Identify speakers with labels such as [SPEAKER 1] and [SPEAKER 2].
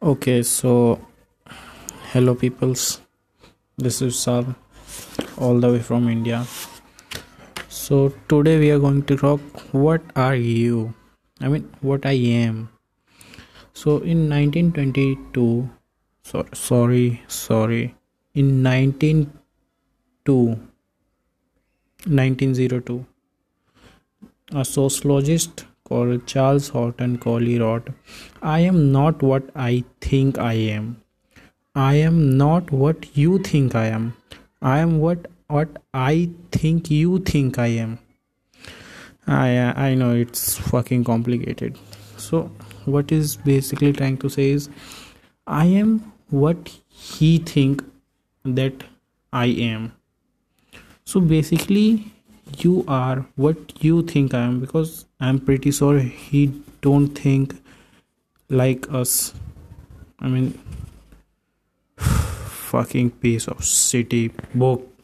[SPEAKER 1] Okay, so hello peoples. This is Sal, all the way from India. So today we are going to talk what are you? I mean what I am. So in 1922 so, sorry sorry in 1902 1902 a sociologist Charles Horton Cooley wrote, I am not what I think I am. I am not what you think I am. I am what what I think you think I am. I I know it's fucking complicated. So what is basically trying to say is I am what he think that I am. So basically you are what you think i am because i'm pretty sure he don't think like us. I mean fucking piece of city book